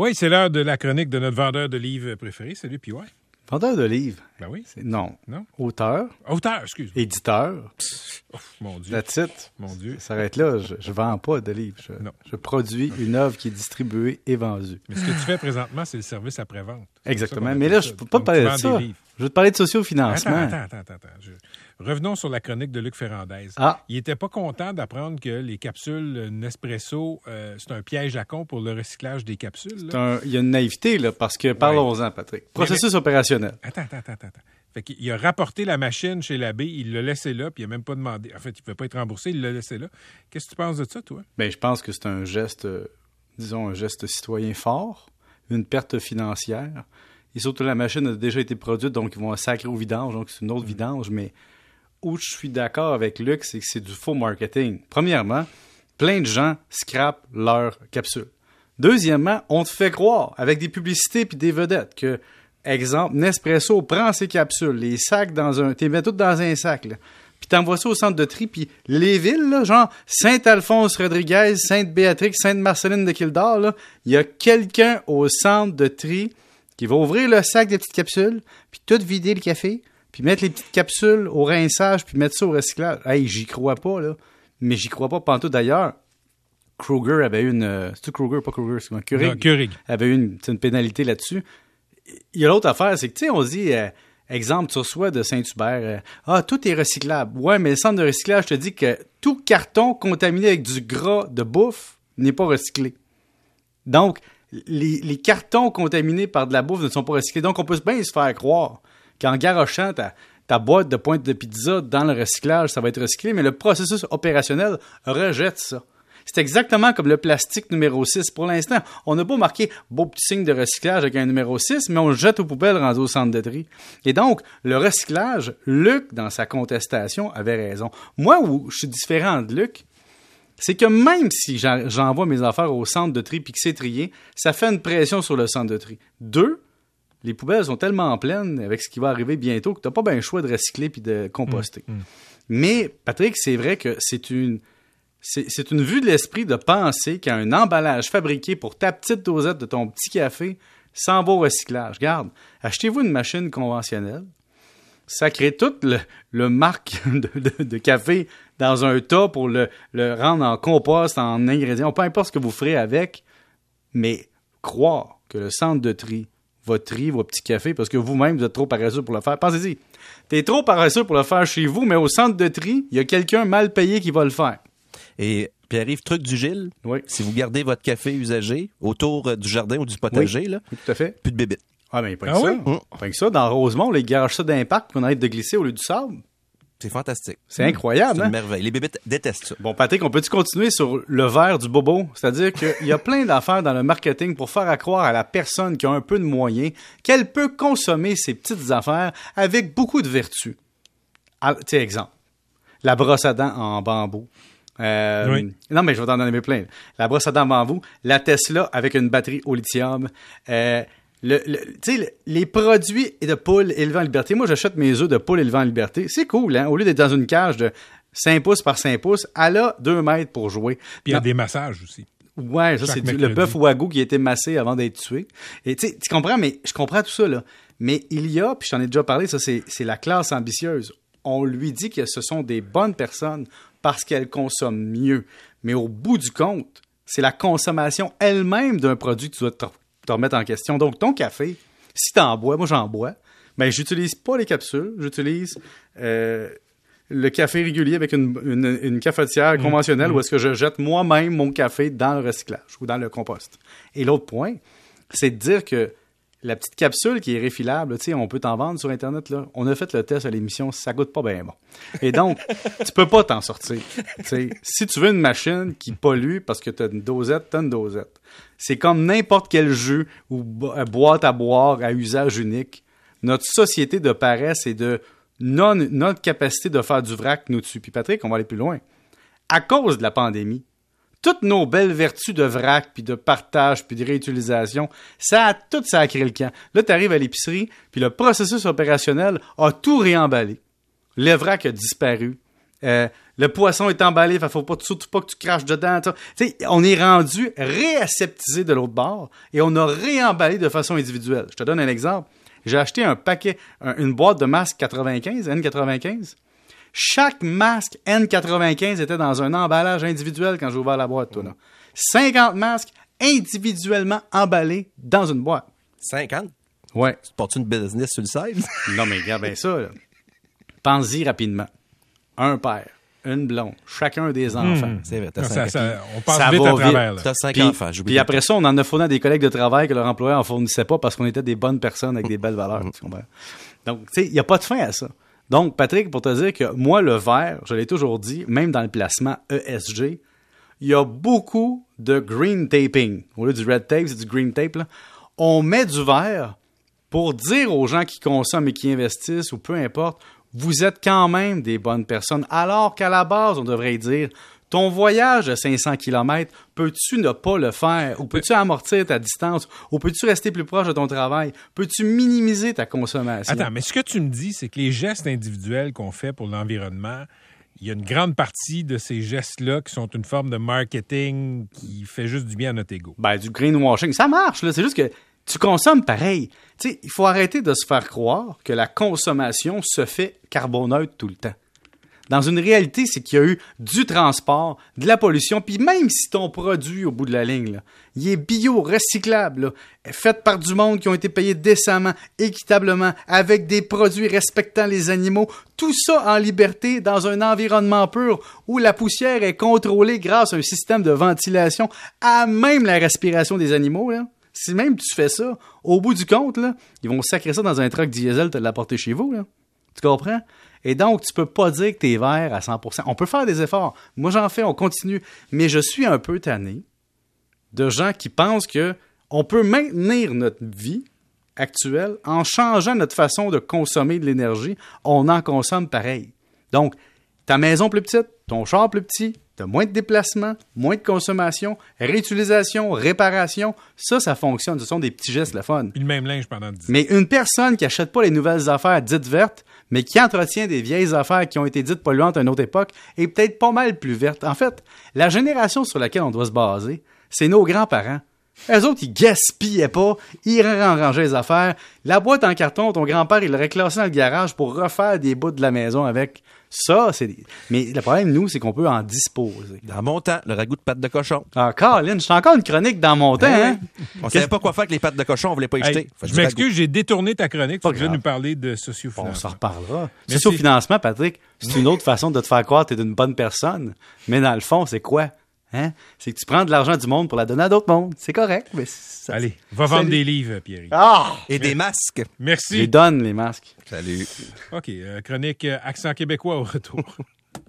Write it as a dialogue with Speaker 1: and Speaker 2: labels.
Speaker 1: Oui, c'est l'heure de la chronique de notre vendeur de livres préféré. Salut, puis ouais.
Speaker 2: Vendeur de livres?
Speaker 1: Ben oui.
Speaker 2: Non.
Speaker 1: Non?
Speaker 2: Auteur?
Speaker 1: Auteur, excuse.
Speaker 2: Éditeur?
Speaker 1: Oh, mon Dieu.
Speaker 2: That's it.
Speaker 1: Mon Dieu.
Speaker 2: Ça s'arrête là. Je, je vends pas de livres. Je,
Speaker 1: Non.
Speaker 2: je produis une œuvre qui est distribuée et vendue.
Speaker 1: Mais ce que tu fais présentement, c'est le service après-vente.
Speaker 2: Exactement.
Speaker 1: ça
Speaker 2: Mais là, je peux pas
Speaker 1: Donc,
Speaker 2: parler de ça.
Speaker 1: des livres.
Speaker 2: Je veux te parler de sociofinancement.
Speaker 1: Attends, attends, attends, attends. Je- Revenons sur la chronique de Luc Ferrandez.
Speaker 2: Ah.
Speaker 1: Il était pas content d'apprendre que les capsules Nespresso, euh, c'est un piège à con pour le recyclage des capsules.
Speaker 2: un- Il y a une naïveté, là, parce que, parlons-en, Patrick. Processus opérationnel.
Speaker 1: Attends, attends, attends, attends. Fait qu'il a rapporté la machine chez l'abbé, il l'a laissé là, puis il n'a même pas demandé. En fait, il ne pouvait pas être remboursé, il l'a laissé là. Qu'est-ce que tu penses de ça, toi?
Speaker 2: Ben, je pense que c'est un geste, euh, disons, un geste citoyen fort, une perte financière. Et surtout, la machine a déjà été produite, donc ils vont sacrer au vidange, donc c'est une autre vidange. Mais où je suis d'accord avec Luc, c'est que c'est du faux marketing. Premièrement, plein de gens scrapent leur capsule. Deuxièmement, on te fait croire, avec des publicités puis des vedettes, que, exemple, Nespresso prend ses capsules, les sacs dans un... T'es mets tout dans un sac, là. Puis t'envoies ça au centre de tri, puis les villes, là, genre Saint-Alphonse-Rodriguez, Sainte-Béatrix, Sainte-Marceline de Kildare, il y a quelqu'un au centre de tri qui va ouvrir le sac des petites capsules, puis tout vider le café, puis mettre les petites capsules au rinçage, puis mettre ça au recyclage. Hey, j'y crois pas, là. Mais j'y crois pas pantoute d'ailleurs. Kruger avait une... euh, C'est-tu Kruger, pas Kruger, c'est comment? Keurig
Speaker 1: Non, Keurig.
Speaker 2: avait eu une, c'est une pénalité là-dessus. Il y a l'autre affaire, c'est que, tu sais, on dit, euh, exemple, tu reçois de Saint-Hubert, euh, ah, tout est recyclable. Ouais, mais le centre de recyclage te dit que tout carton contaminé avec du gras de bouffe n'est pas recyclé. Donc, les, cartons contaminés par de la bouffe ne sont pas recyclés. Donc, on peut bien se faire croire qu'en garochant ta, ta boîte de pointe de pizza dans le recyclage, ça va être recyclé, mais le processus opérationnel rejette ça. C'est exactement comme le plastique numéro 6. Pour l'instant, on n'a pas marqué beau petit signe de recyclage avec un numéro 6, mais on le jette aux poubelles rendu au centre de tri. Et donc, le recyclage, Luc, dans sa contestation, avait raison. Moi, où je suis différent de Luc, c'est que même si j'en- j'envoie mes affaires au centre de tri puis que c'est trié, ça fait une pression sur le centre de tri. Deux, les poubelles sont tellement pleines avec ce qui va arriver bientôt que tu n'as pas bien le choix de recycler puis de composter. Mais, Patrick, c'est vrai que c'est une, c'est une vue de l'esprit de penser qu'un emballage fabriqué pour ta petite dosette de ton petit café s'en va au recyclage. Regarde, achetez-vous une machine conventionnelle, ça crée tout le, le marque de, de- de café dans un tas pour le, le rendre en compost, en ingrédients, peu importe ce que vous ferez avec, mais croire que le centre de tri va trier vos petits cafés parce que vous-même, vous êtes trop paresseux pour le faire. Pensez-y. T'es trop paresseux pour le faire chez vous, mais au centre de tri, il y a quelqu'un mal payé qui va le faire.
Speaker 3: Et Pierre-Yves, truc du Gilles,
Speaker 2: Oui.
Speaker 3: si vous gardez votre café usagé autour euh, du jardin ou du potager, là,
Speaker 2: Oui, tout à fait.
Speaker 3: plus de bébites.
Speaker 2: Ah, mais pas que
Speaker 1: Ah
Speaker 2: ça.
Speaker 1: oui?
Speaker 2: Pas que ça. Dans Rosemont, on les garage ça d'impact qu'on arrête de glisser au lieu du sable.
Speaker 3: C'est fantastique.
Speaker 2: C'est incroyable,
Speaker 3: C'est
Speaker 2: hein?
Speaker 3: une merveille. Les bébites détestent ça.
Speaker 2: Bon, Patrick, on peut-tu continuer sur le verre du bobo? C'est-à-dire qu'il y a plein d'affaires dans le marketing pour faire à croire à la personne qui a un peu de moyens qu'elle peut consommer ces petites affaires avec beaucoup de vertu. Ah, Tu sais, exemple, la brosse à dents en bambou. Euh,
Speaker 1: Oui.
Speaker 2: Non, mais je vais t'en donner plein. La brosse à dents en bambou, la Tesla avec une batterie au lithium. Euh, le, les produits de poules élevées en liberté. Moi, j'achète mes œufs de poules élevées en liberté. C'est cool, hein? Au lieu d'être dans une cage de 5 pouces par 5 pouces, elle a 2 mètres pour jouer.
Speaker 1: Puis il y a des massages aussi.
Speaker 2: Ouais, ça, c'est du- le bœuf wagyu qui a été massé avant d'être tué. Et tu comprends, mais je comprends tout ça, là. Mais il y a, puis j'en ai déjà parlé, ça, c'est c'est la classe ambitieuse. On lui dit que ce sont des bonnes personnes parce qu'elles consomment mieux. Mais au bout du compte, c'est la consommation elle-même d'un produit que tu dois te, remettre en question. Donc, ton café, si tu en bois, moi j'en bois, ben j'utilise pas les capsules, j'utilise euh, le café régulier avec une, une- une cafetière conventionnelle où est-ce que je jette moi-même mon café dans le recyclage ou dans le compost. Et l'autre point, c'est de dire que la petite capsule qui est réfilable, tu sais, on peut t'en vendre sur Internet, là. On a fait le test à l'émission, ça goûte pas bien bon. Et donc, tu peux pas t'en sortir. Si tu veux une machine qui pollue parce que tu as une dosette, tu une dosette. C'est comme n'importe quel jeu ou euh, boîte à boire à usage unique. Notre société de paresse et de non, notre capacité de faire du vrac nous tue. Puis Patrick, on va aller plus loin. À cause de la pandémie, toutes nos belles vertus de vrac, puis de partage, puis de réutilisation, ça a tout sacré le camp. Là, tu arrives à l'épicerie, puis le processus opérationnel a tout réemballé. Le vrac a disparu. Euh, Le poisson est emballé, il faut pas, surtout pas que tu craches dedans. tu sais. Tu sais, on est rendu réaseptisé de l'autre bord et on a réemballé de façon individuelle. Je te donne un exemple. J'ai acheté un paquet, un- une boîte de masques 95, N95. Chaque masque N95 était dans un emballage individuel quand j'ai ouvert la boîte, toi, là. 50 masques individuellement emballés dans une boîte.
Speaker 3: 50.
Speaker 2: Ouais.
Speaker 3: Tu portes une business sur le side?
Speaker 2: Non, mais regarde bien ça. Pense-y rapidement. Un père, une blonde, chacun des enfants.
Speaker 3: C'est vrai, t'as
Speaker 1: Non,
Speaker 3: 5
Speaker 1: ça- ça- on passe
Speaker 2: Ça
Speaker 1: vite
Speaker 2: va
Speaker 1: à
Speaker 2: vite.
Speaker 1: travers. là.
Speaker 3: T'as 5
Speaker 2: Puis,
Speaker 3: enfants, j'oublie.
Speaker 2: puis après ça, on en a fourni à des collègues de travail que leur employeur en fournissait pas parce qu'on était des bonnes personnes avec des belles valeurs. tu comprends? Donc, tu sais, il n'y a pas de fin à ça. Donc, Patrick, pour te dire que moi, le vert, je l'ai toujours dit, même dans le placement ESG, il y a beaucoup de green taping. Au lieu du red tape, c'est du green tape. On met du vert pour dire aux gens qui consomment et qui investissent, ou peu importe, vous êtes quand même des bonnes personnes, alors qu'à la base, on devrait dire, ton voyage de 500 km, peux-tu ne pas le faire, ou peux-tu amortir ta distance, ou peux-tu rester plus proche de ton travail, peux-tu minimiser ta consommation?
Speaker 1: Attends, mais ce que tu me dis, c'est que les gestes individuels qu'on fait pour l'environnement, il y a une grande partie de ces gestes-là qui sont une forme de marketing qui fait juste du bien à notre ego.
Speaker 2: Ben, du greenwashing, ça marche, là. C'est juste que tu consommes pareil. Tu sais, il faut arrêter de se faire croire que la consommation se fait carboneutre tout le temps. Dans une réalité, c'est qu'il y a eu du transport, de la pollution, puis même si ton produit, au bout de la ligne, il est bio, recyclable, fait par du monde qui ont été payés décemment, équitablement, avec des produits respectant les animaux, tout ça en liberté dans un environnement pur où la poussière est contrôlée grâce à un système de ventilation à même la respiration des animaux. Si même tu fais ça, au bout du compte, ils vont sacrer ça dans un truck diesel, te l'apporter chez vous. Tu comprends? Et donc, tu peux pas dire que t'es vert à 100%. On peut faire des efforts. Moi, j'en fais, on continue. Mais je suis un peu tanné de gens qui pensent que on peut maintenir notre vie actuelle en changeant notre façon de consommer de l'énergie. On en consomme pareil. Donc, ta maison plus petite, ton char plus petit, t'as moins de déplacements, moins de consommation, réutilisation, réparation. Ça, ça fonctionne. Ce sont des petits gestes, le fun.
Speaker 1: Le même linge pendant 10 ans.
Speaker 2: Mais une personne qui achète pas les nouvelles affaires dites vertes, mais qui entretient des vieilles affaires qui ont été dites polluantes à une autre époque, est peut-être pas mal plus verte. En fait, la génération sur laquelle on doit se baser, c'est nos grands-parents. Eux autres, ils gaspillaient pas, ils rangeaient les affaires. La boîte en carton, ton grand-père, il l'aurait classée dans le garage pour refaire des bouts de la maison avec. Ça, c'est... des- Mais le problème, nous, c'est qu'on peut en disposer.
Speaker 3: Dans mon temps, le ragoût de pâte de cochon.
Speaker 2: Encore, Lynn, j'ai encore une chronique dans mon temps, hein?
Speaker 3: On savait pas quoi faire avec les pattes de cochon, on voulait pas y
Speaker 1: Hey,
Speaker 3: jeter. Fait
Speaker 1: je m'excuse, j'ai détourné ta chronique.
Speaker 2: Pas
Speaker 1: Tu devais
Speaker 2: grave.
Speaker 1: nous parler de
Speaker 2: On s'en
Speaker 1: sociofinancement.
Speaker 2: reparlera.
Speaker 1: Merci.
Speaker 2: C'est au financement, Patrick. C'est une autre façon de te faire croire que tu es une bonne personne. Mais dans le fond, c'est quoi? Hein? C'est que tu prends de l'argent du monde pour la donner à d'autres mondes. C'est correct, mais ça-
Speaker 1: Allez, va vendre
Speaker 2: Salut.
Speaker 1: des livres, Pierre.
Speaker 2: Ah!
Speaker 3: Et des masques.
Speaker 2: Je les
Speaker 1: Merci.
Speaker 2: donne, les masques.
Speaker 3: Salut.
Speaker 1: OK, euh, chronique euh, accent québécois au retour.